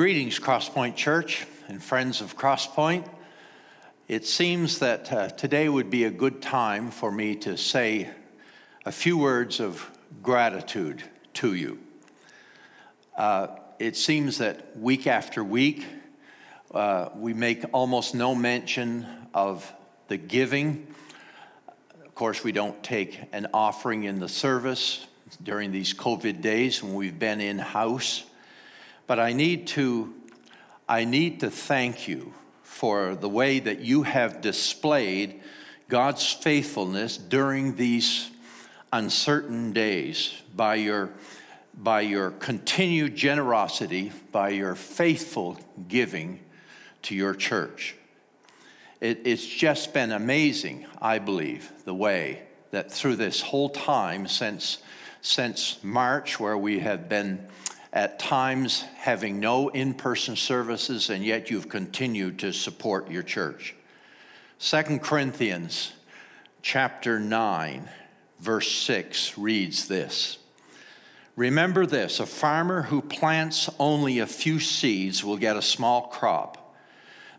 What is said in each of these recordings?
Greetings, Crosspoint Church and friends of Crosspoint. It seems that uh, today would be a good time for me to say a few words of gratitude to you. Uh, it seems that week after week, uh, we make almost no mention of the giving. Of course, we don't take an offering in the service during these COVID days when we've been in house. But I need to, I need to thank you for the way that you have displayed God's faithfulness during these uncertain days by your, by your continued generosity, by your faithful giving to your church. It, it's just been amazing, I believe, the way that through this whole time since, since March, where we have been at times having no in person services, and yet you've continued to support your church. Second Corinthians chapter 9, verse 6 reads this Remember this a farmer who plants only a few seeds will get a small crop,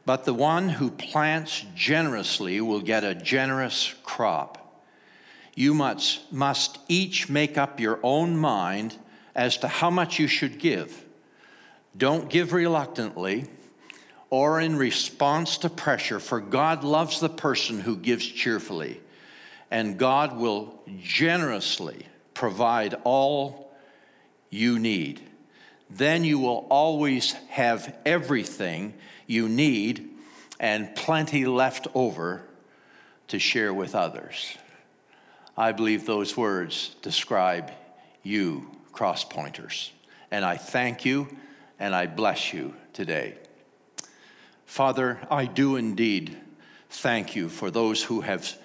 but the one who plants generously will get a generous crop. You must, must each make up your own mind as to how much you should give. Don't give reluctantly or in response to pressure, for God loves the person who gives cheerfully, and God will generously provide all you need. Then you will always have everything you need and plenty left over to share with others. I believe those words describe you cross pointers. And I thank you and I bless you today. Father, I do indeed thank you for those who have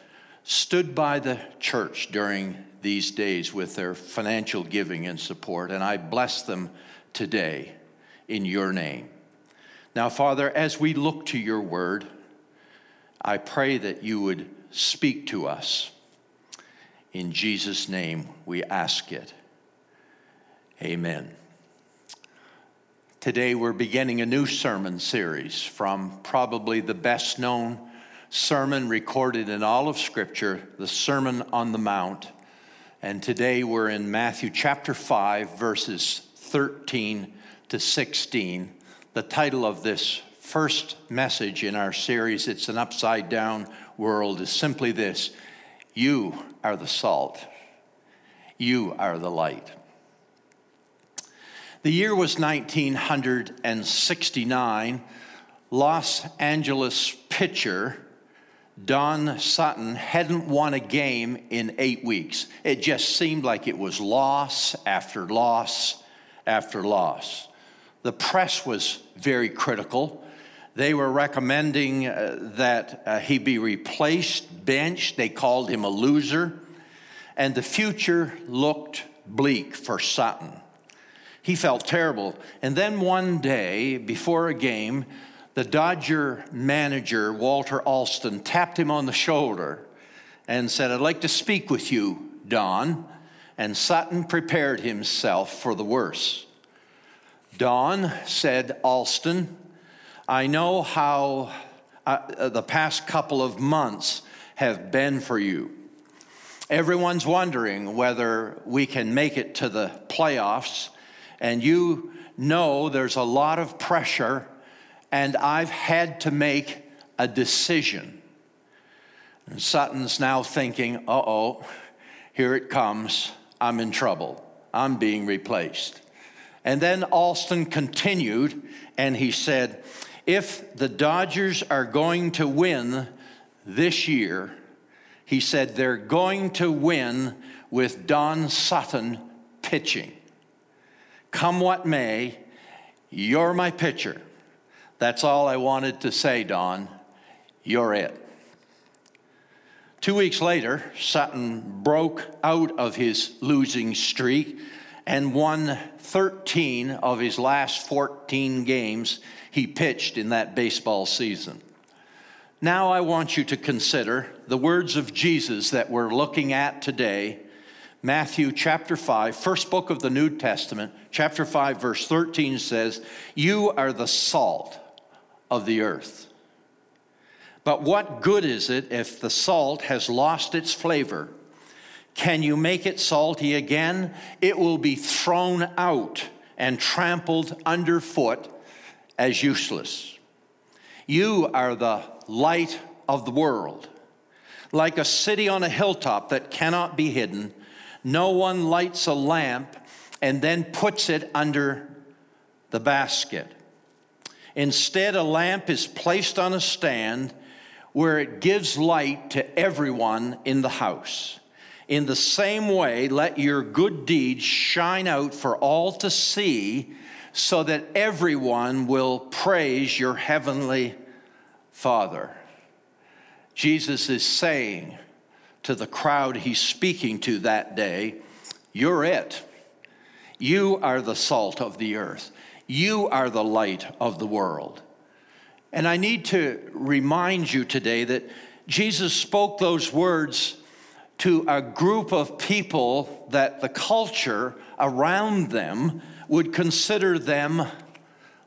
stood by the church during these days with their financial giving and support, and I bless them today in your name. Now, Father, as we look to your word, I pray that you would speak to us. In Jesus' name, we ask it. Amen. Today we're beginning a new sermon series from probably the best known sermon recorded in all of Scripture, the Sermon on the Mount. And today we're in Matthew chapter 5, verses 13 to 16. The title of this first message in our series, It's an Upside Down World, is simply this You are the salt, you are the light. The year was 1969. Los Angeles pitcher Don Sutton hadn't won a game in eight weeks. It just seemed like it was loss after loss after loss. The press was very critical. They were recommending uh, that uh, he be replaced, benched. They called him a loser. And the future looked bleak for Sutton. He felt terrible. And then one day, before a game, the Dodger manager, Walter Alston, tapped him on the shoulder and said, I'd like to speak with you, Don. And Sutton prepared himself for the worst. Don, said Alston, I know how uh, the past couple of months have been for you. Everyone's wondering whether we can make it to the playoffs and you know there's a lot of pressure, and I've had to make a decision. And Sutton's now thinking, uh oh, here it comes. I'm in trouble. I'm being replaced. And then Alston continued and he said, if the Dodgers are going to win this year, he said they're going to win with Don Sutton pitching. Come what may, you're my pitcher. That's all I wanted to say, Don. You're it. Two weeks later, Sutton broke out of his losing streak and won 13 of his last 14 games he pitched in that baseball season. Now, I want you to consider the words of Jesus that we're looking at today Matthew chapter 5, first book of the New Testament, chapter 5, verse 13 says, You are the salt of the earth. But what good is it if the salt has lost its flavor? Can you make it salty again? It will be thrown out and trampled underfoot as useless. You are the light of the world. Like a city on a hilltop that cannot be hidden, no one lights a lamp and then puts it under the basket. Instead, a lamp is placed on a stand where it gives light to everyone in the house. In the same way, let your good deeds shine out for all to see, so that everyone will praise your heavenly Father. Jesus is saying to the crowd he's speaking to that day, You're it. You are the salt of the earth. You are the light of the world. And I need to remind you today that Jesus spoke those words to a group of people that the culture around them would consider them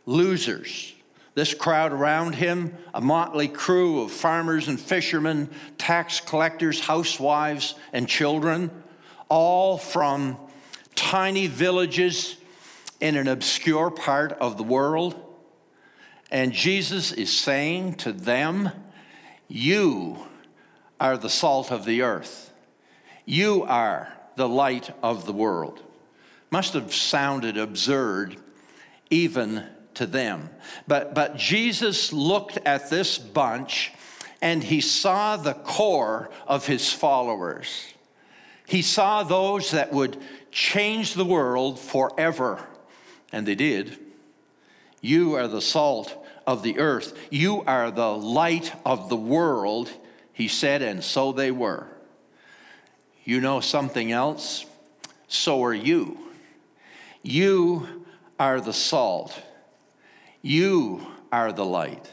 losers. This crowd around him, a motley crew of farmers and fishermen, tax collectors, housewives, and children, all from tiny villages in an obscure part of the world. And Jesus is saying to them, You are the salt of the earth. You are the light of the world. Must have sounded absurd even to them. But, but Jesus looked at this bunch and he saw the core of his followers. He saw those that would change the world forever, and they did. You are the salt of the earth. You are the light of the world, he said, and so they were. You know something else? So are you. You are the salt. You are the light.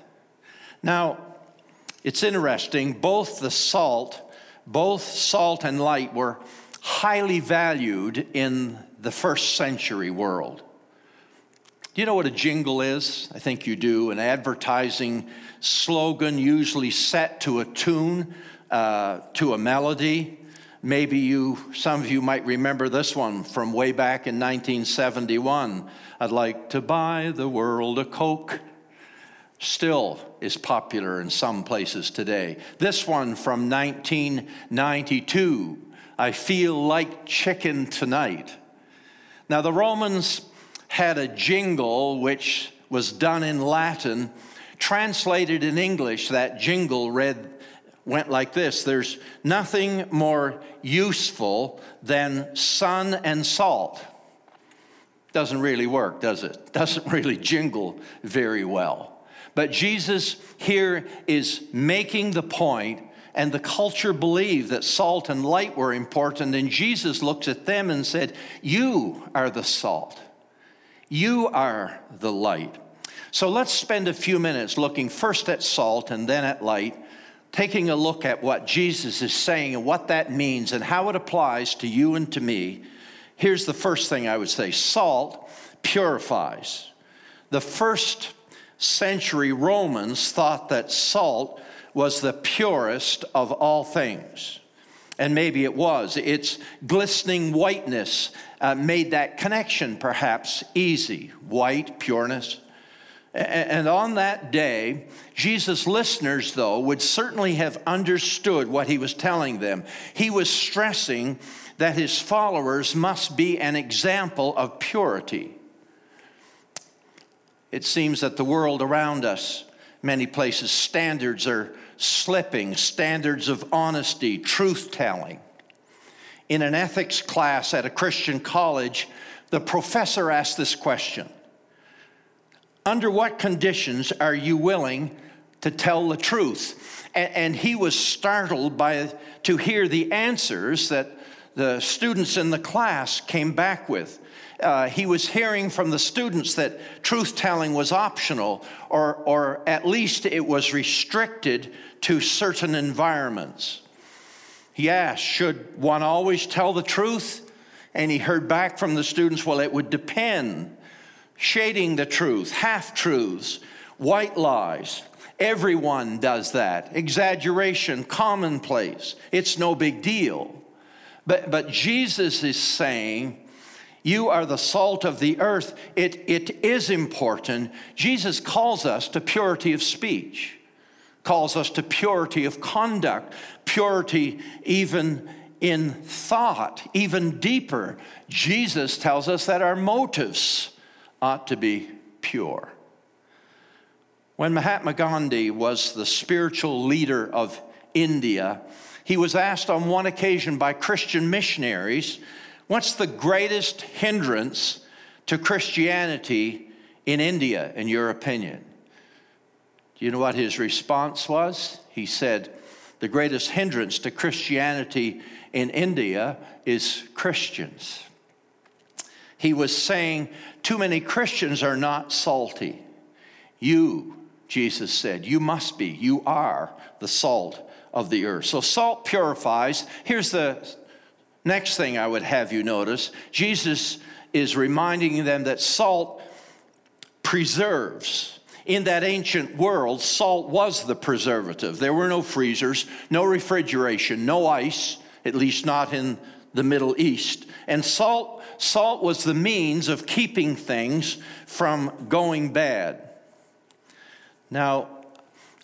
Now, it's interesting, both the salt, both salt and light were highly valued in the first century world. Do you know what a jingle is? I think you do. An advertising slogan, usually set to a tune, uh, to a melody. Maybe you, some of you might remember this one from way back in 1971. I'd like to buy the world a Coke. Still is popular in some places today. This one from 1992. I feel like chicken tonight. Now, the Romans had a jingle which was done in Latin. Translated in English, that jingle read, went like this There's nothing more useful than sun and salt. Doesn't really work, does it? Doesn't really jingle very well. But Jesus here is making the point, and the culture believed that salt and light were important. And Jesus looks at them and said, You are the salt. You are the light. So let's spend a few minutes looking first at salt and then at light, taking a look at what Jesus is saying and what that means and how it applies to you and to me. Here's the first thing I would say salt purifies. The first century Romans thought that salt was the purest of all things. And maybe it was. Its glistening whiteness uh, made that connection perhaps easy white, pureness. And on that day, Jesus' listeners, though, would certainly have understood what he was telling them. He was stressing that his followers must be an example of purity. It seems that the world around us, many places, standards are slipping, standards of honesty, truth telling. In an ethics class at a Christian college, the professor asked this question Under what conditions are you willing to tell the truth? And, he was startled by to hear the answers that the students in the class came back with. Uh, he was hearing from the students that truth telling was optional, or, or at least it was restricted to certain environments. He asked, Should one always tell the truth? And he heard back from the students, Well, it would depend. Shading the truth, half truths, white lies. Everyone does that. Exaggeration, commonplace. It's no big deal. But, but Jesus is saying, you are the salt of the earth. It, it is important. Jesus calls us to purity of speech, calls us to purity of conduct, purity even in thought, even deeper. Jesus tells us that our motives ought to be pure. When Mahatma Gandhi was the spiritual leader of India, he was asked on one occasion by Christian missionaries What's the greatest hindrance to Christianity in India, in your opinion? Do you know what his response was? He said, The greatest hindrance to Christianity in India is Christians. He was saying, Too many Christians are not salty. You, Jesus said, you must be, you are the salt of the earth. So salt purifies. Here's the Next thing I would have you notice Jesus is reminding them that salt preserves. In that ancient world, salt was the preservative. There were no freezers, no refrigeration, no ice, at least not in the Middle East. And salt, salt was the means of keeping things from going bad. Now,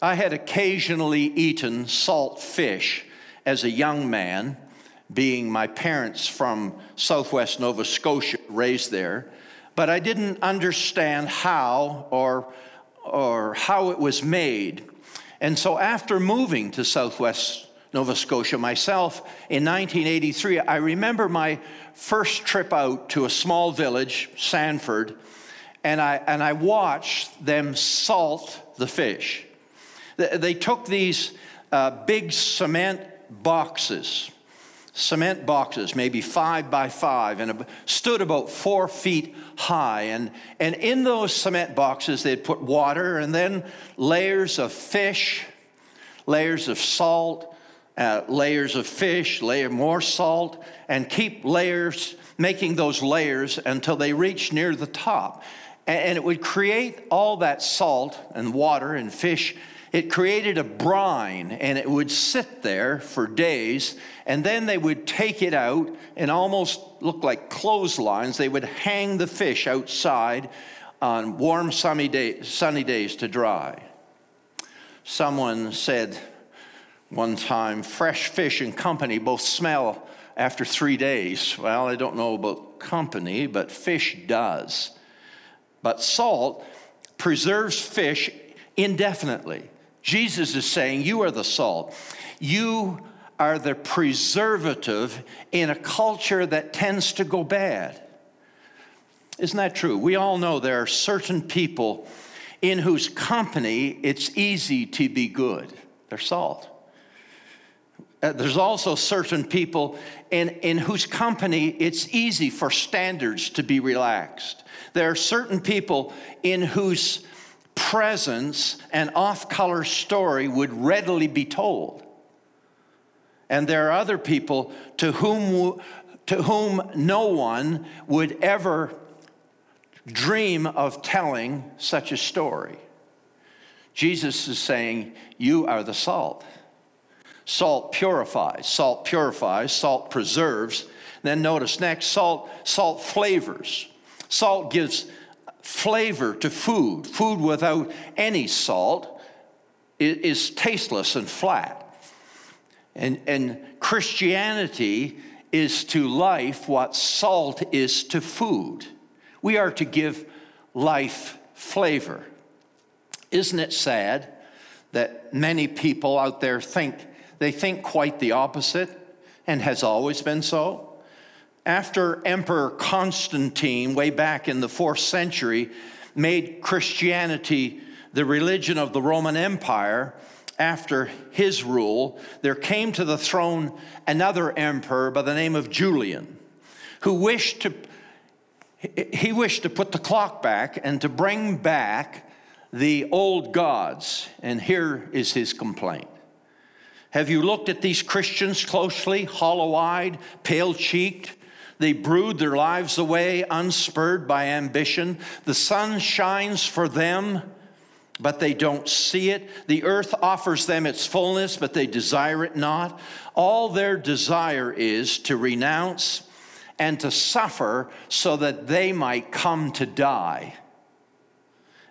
I had occasionally eaten salt fish as a young man being my parents from southwest Nova Scotia, raised there, but I didn't understand how or, or how it was made. And so after moving to southwest Nova Scotia myself in 1983, I remember my first trip out to a small village, Sandford, and I, and I watched them salt the fish. They took these uh, big cement boxes cement boxes, maybe five by five, and stood about four feet high. And, and in those cement boxes, they'd put water and then layers of fish, layers of salt, uh, layers of fish, layer more salt, and keep layers, making those layers until they reach near the top. And, and it would create all that salt and water and fish it created a brine and it would sit there for days and then they would take it out and almost look like clotheslines. They would hang the fish outside on warm sunny, day, sunny days to dry. Someone said one time fresh fish and company both smell after three days. Well i don't know about company but fish does. But salt preserves fish indefinitely Jesus is saying, You are the salt. You are the preservative in a culture that tends to go bad. Isn't that true? We all know there are certain people in whose company it's easy to be good. They're salt. Uh, there's also certain people in, in whose company it's easy for standards to be relaxed. There are certain people in whose presence and off color story would readily be told. And there are other people to whom, to whom no one would ever dream of telling such a story. Jesus is saying, You are the salt. Salt purifies, salt purifies, salt preserves. Then notice next, salt, salt flavors. Salt gives flavor to food. Food without any salt is tasteless and flat. And, and Christianity is to life what salt is to food. We are to give life flavor. Isn't it sad that many people out there think they think quite the opposite and has always been so? After Emperor Constantine, way back in the fourth century, made Christianity the religion of the Roman Empire, after his rule, there came to the throne another emperor by the name of Julian, who wished to he wished to put the clock back and to bring back the old gods. And here is his complaint. Have you looked at these Christians closely, hollow eyed, pale cheeked? They brood their lives away, unspurred by ambition. The sun shines for them, but they don't see it. The earth offers them its fullness, but they desire it not. All their desire is to renounce and to suffer so that they might come to die.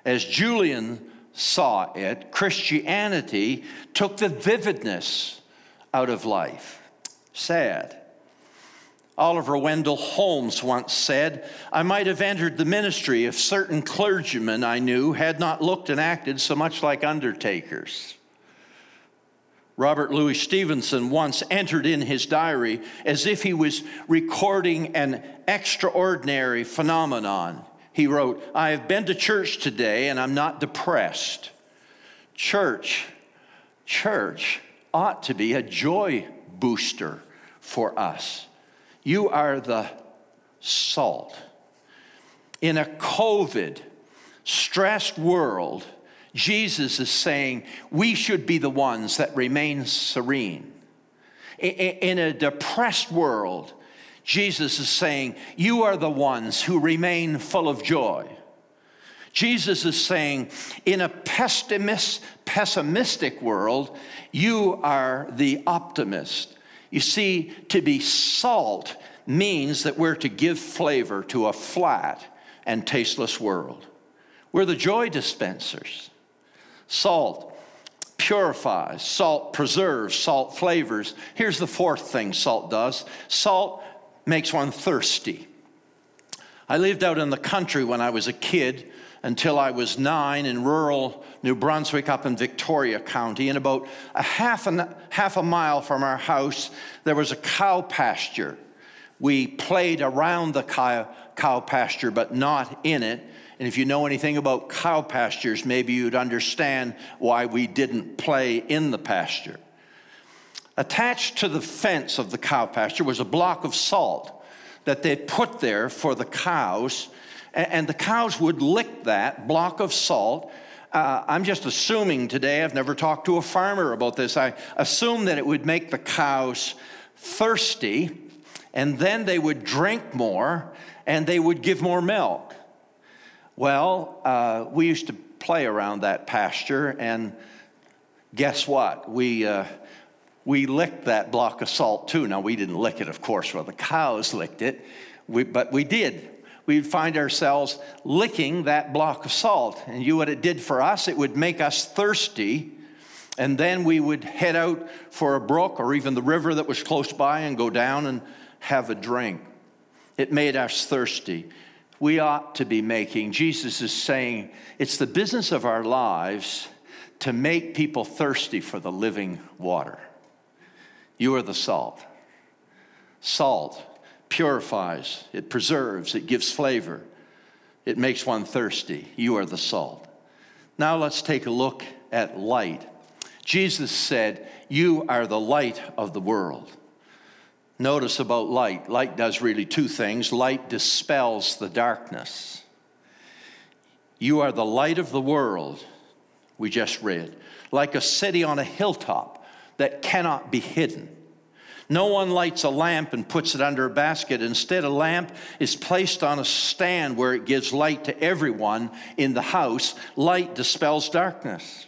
As Julian saw it, Christianity took the vividness out of life. Sad. Oliver Wendell Holmes once said, I might have entered the ministry if certain clergymen I knew had not looked and acted so much like undertakers. Robert Louis Stevenson once entered in his diary as if he was recording an extraordinary phenomenon. He wrote, I have been to church today and I'm not depressed. Church, church ought to be a joy booster for us. You are the salt. In a COVID stressed world, Jesus is saying we should be the ones that remain serene. In a depressed world, Jesus is saying, You are the ones who remain full of joy. Jesus is saying, in a pessimistic world, you are the optimist. You see, to be salt means that we're to give flavor to a flat and tasteless world. We're the joy dispensers. Salt purifies, salt preserves, salt flavors. Here's the fourth thing salt does salt makes one thirsty. I lived out in the country when I was a kid until I was nine in rural New Brunswick up in Victoria County. And about a half, a half a mile from our house, there was a cow pasture. We played around the cow, cow pasture, but not in it. And if you know anything about cow pastures, maybe you'd understand why we didn't play in the pasture. Attached to the fence of the cow pasture was a block of salt that they put there for the cows and the cows would lick that block of salt. Uh, I'm just assuming today, I've never talked to a farmer about this. I assume that it would make the cows thirsty, and then they would drink more and they would give more milk. Well, uh, we used to play around that pasture, and guess what? We, uh, we licked that block of salt too. Now, we didn't lick it, of course, well, the cows licked it, we, but we did we'd find ourselves licking that block of salt. And you, what it did for us, it would make us thirsty. And then we would head out for a brook or even the river that was close by and go down and have a drink. It made us thirsty. We ought to be making, Jesus is saying, it's the business of our lives to make people thirsty for the living water. You are the salt. Salt purifies, it preserves, it gives flavor, it makes one thirsty. You are the salt. Now let's take a look at light. Jesus said, You are the light of the world. Notice about light light does really two things light dispels the darkness. You are the light of the world, we just read, like a city on a hilltop that cannot be hidden. No one lights a lamp and puts it under a basket. Instead, a lamp is placed on a stand where it gives light to everyone in the house. Light dispels darkness.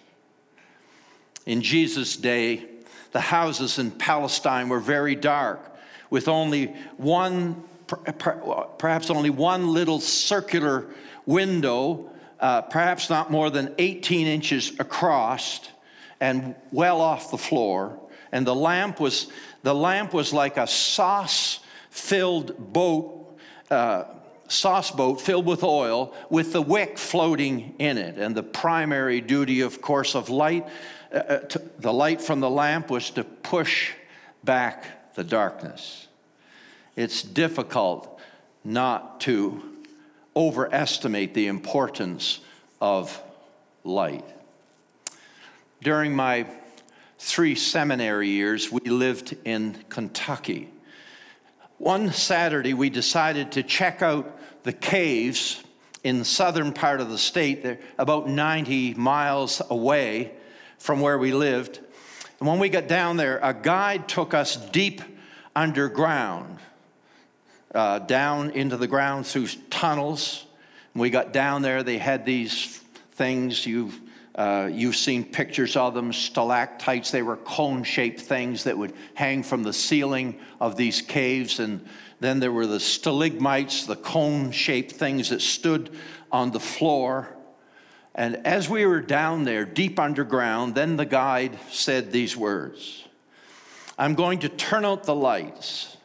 In Jesus' day, the houses in Palestine were very dark, with only one, perhaps only one little circular window, uh, perhaps not more than 18 inches across, and well off the floor. And the lamp was the lamp was like a sauce filled boat, uh, sauce boat filled with oil with the wick floating in it. And the primary duty, of course, of light, uh, uh, to, the light from the lamp was to push back the darkness. It's difficult not to overestimate the importance of light. During my three seminary years, we lived in Kentucky. One Saturday, we decided to check out the caves in the southern part of the state. They're about 90 miles away from where we lived. And when we got down there, a guide took us deep underground, uh, down into the ground through tunnels. When we got down there, they had these things you've uh, you've seen pictures of them, stalactites. They were cone shaped things that would hang from the ceiling of these caves. And then there were the stalagmites, the cone shaped things that stood on the floor. And as we were down there, deep underground, then the guide said these words I'm going to turn out the lights,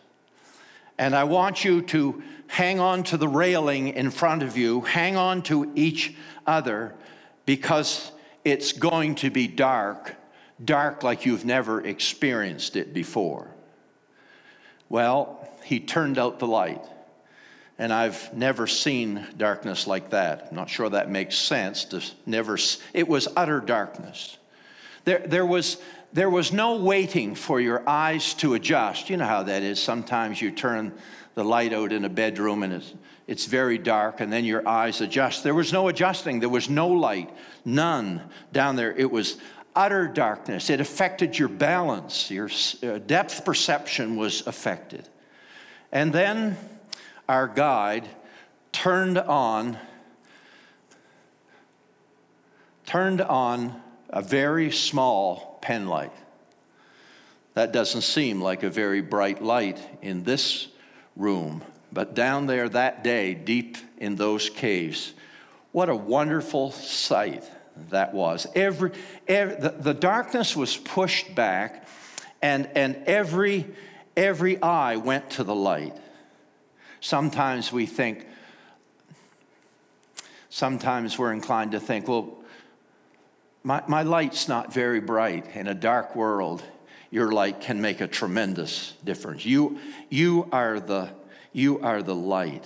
and I want you to hang on to the railing in front of you, hang on to each other, because it's going to be dark, dark like you've never experienced it before. Well, he turned out the light. And I've never seen darkness like that. I'm not sure that makes sense. To never, it was utter darkness. There, there, was, there was no waiting for your eyes to adjust. You know how that is. Sometimes you turn the light out in a bedroom and it's, it's very dark, and then your eyes adjust. There was no adjusting, there was no light, none down there. It was utter darkness. It affected your balance, your uh, depth perception was affected. And then our guide turned on turned on a very small pen light. That doesn't seem like a very bright light in this room, but down there that day, deep in those caves, what a wonderful sight that was. Every, every the, the darkness was pushed back, and, and every, every eye went to the light. Sometimes we think, sometimes we're inclined to think, well, my, my light's not very bright in a dark world. Your light can make a tremendous difference. You, you, are, the, you are the light.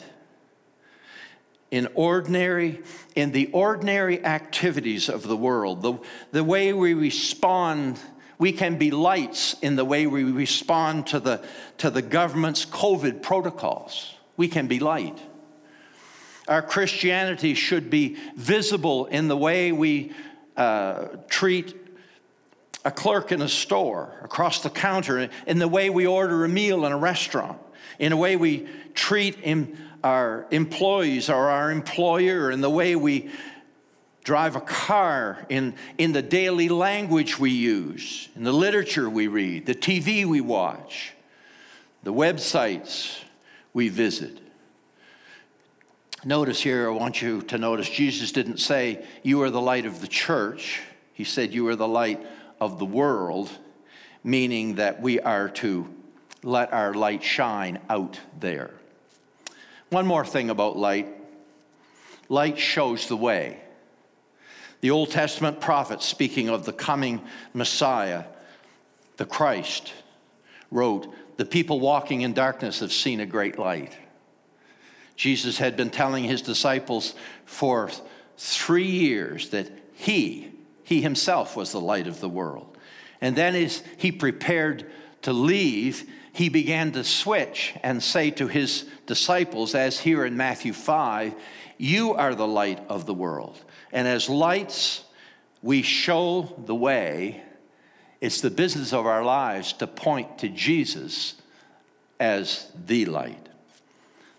In ordinary, in the ordinary activities of the world, the, the way we respond we can be lights in the way we respond to the, to the government's COVID protocols we can be light. Our Christianity should be visible in the way we uh, treat a clerk in a store, across the counter, in the way we order a meal in a restaurant, in the way we treat our employees or our employer, in the way we drive a car, in, in the daily language we use, in the literature we read, the TV we watch, the websites we visit. Notice here, I want you to notice Jesus didn't say, You are the light of the church. He said, You are the light of the world, meaning that we are to let our light shine out there. One more thing about light light shows the way. The Old Testament prophets, speaking of the coming Messiah, the Christ, wrote, the people walking in darkness have seen a great light. Jesus had been telling his disciples for three years that he, he himself was the light of the world. And then as he prepared to leave, he began to switch and say to his disciples, as here in Matthew 5, You are the light of the world. And as lights, we show the way it's the business of our lives to point to Jesus as the light.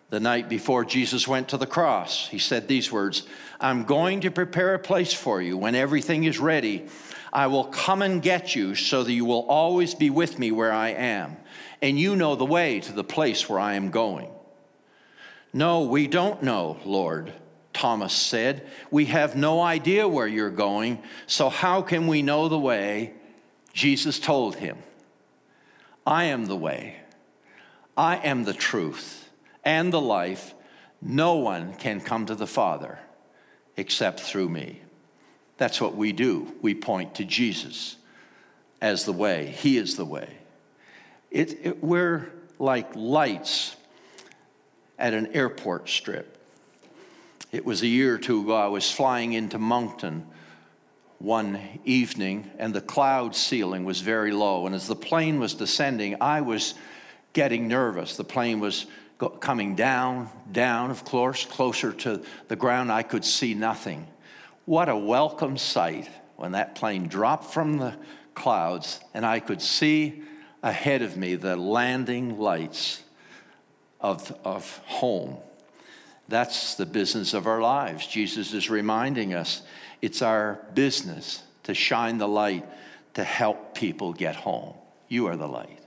The night before Jesus went to the cross, he said these words I'm going to prepare a place for you. When everything is ready, I will come and get you so that you will always be with me where I am, and you know the way to the place where I am going. No, we don't know, Lord, Thomas said. We have no idea where you're going, so how can we know the way? Jesus told him, I am the way, I am the truth and the life. No one can come to the Father except through me. That's what we do. We point to Jesus as the way, He is the way. It, it, we're like lights at an airport strip. It was a year or two ago, I was flying into Moncton one evening, and the cloud ceiling was very low. And as the plane was descending, I was getting nervous. The plane was go- coming down, down, of course, closer to the ground. I could see nothing. What a welcome sight when that plane dropped from the clouds, and I could see ahead of me the landing lights of, of home. That's the business of our lives. Jesus is reminding us it's our business to shine the light to help people get home. You are the light.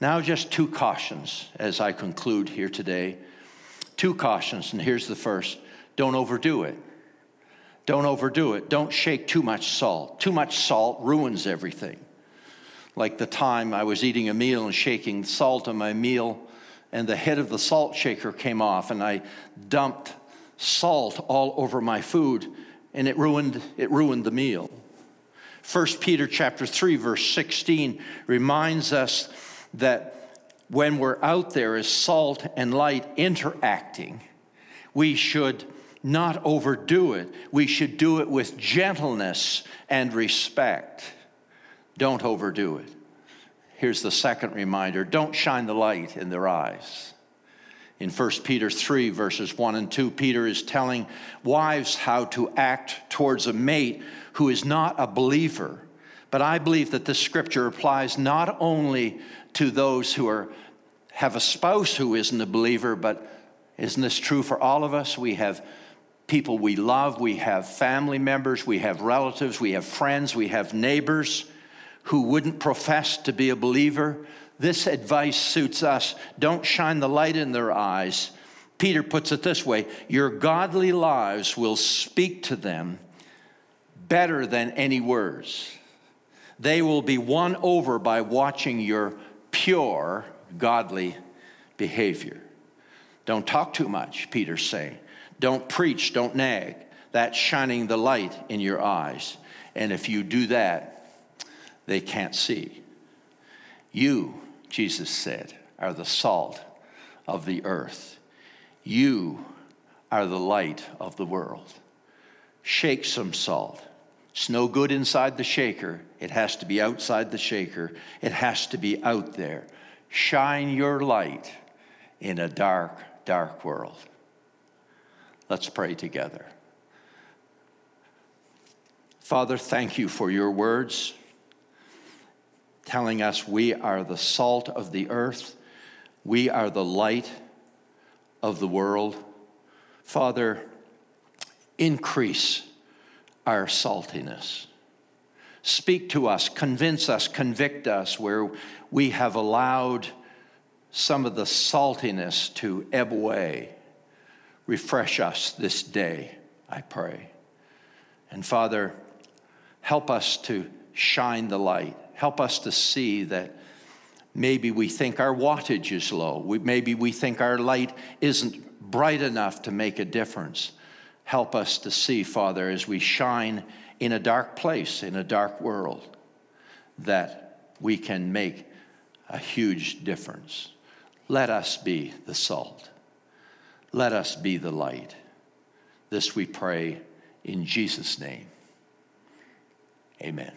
Now, just two cautions as I conclude here today. Two cautions, and here's the first don't overdo it. Don't overdo it. Don't shake too much salt. Too much salt ruins everything. Like the time I was eating a meal and shaking salt on my meal, and the head of the salt shaker came off, and I dumped salt all over my food, and it ruined, it ruined the meal. 1 Peter chapter 3 verse 16 reminds us that when we're out there as salt and light interacting, we should not overdo it. We should do it with gentleness and respect. Don't overdo it. Here's the second reminder don't shine the light in their eyes. In 1 Peter 3, verses 1 and 2, Peter is telling wives how to act towards a mate who is not a believer. But I believe that this scripture applies not only to those who are, have a spouse who isn't a believer, but isn't this true for all of us? We have people we love, we have family members, we have relatives, we have friends, we have neighbors who wouldn't profess to be a believer. This advice suits us. Don't shine the light in their eyes. Peter puts it this way Your godly lives will speak to them better than any words. They will be won over by watching your pure, godly behavior. Don't talk too much, Peter's saying. Don't preach, don't nag. That's shining the light in your eyes. And if you do that, they can't see. You, Jesus said, are the salt of the earth. You are the light of the world. Shake some salt. It's no good inside the shaker. It has to be outside the shaker. It has to be out there. Shine your light in a dark, dark world. Let's pray together. Father, thank you for your words telling us we are the salt of the earth, we are the light of the world. Father, increase our saltiness. Speak to us, convince us, convict us where we have allowed some of the saltiness to ebb away. Refresh us this day, I pray. And Father, help us to shine the light. Help us to see that maybe we think our wattage is low. We, maybe we think our light isn't bright enough to make a difference. Help us to see, Father, as we shine in a dark place, in a dark world, that we can make a huge difference. Let us be the salt. Let us be the light. This we pray in Jesus' name. Amen.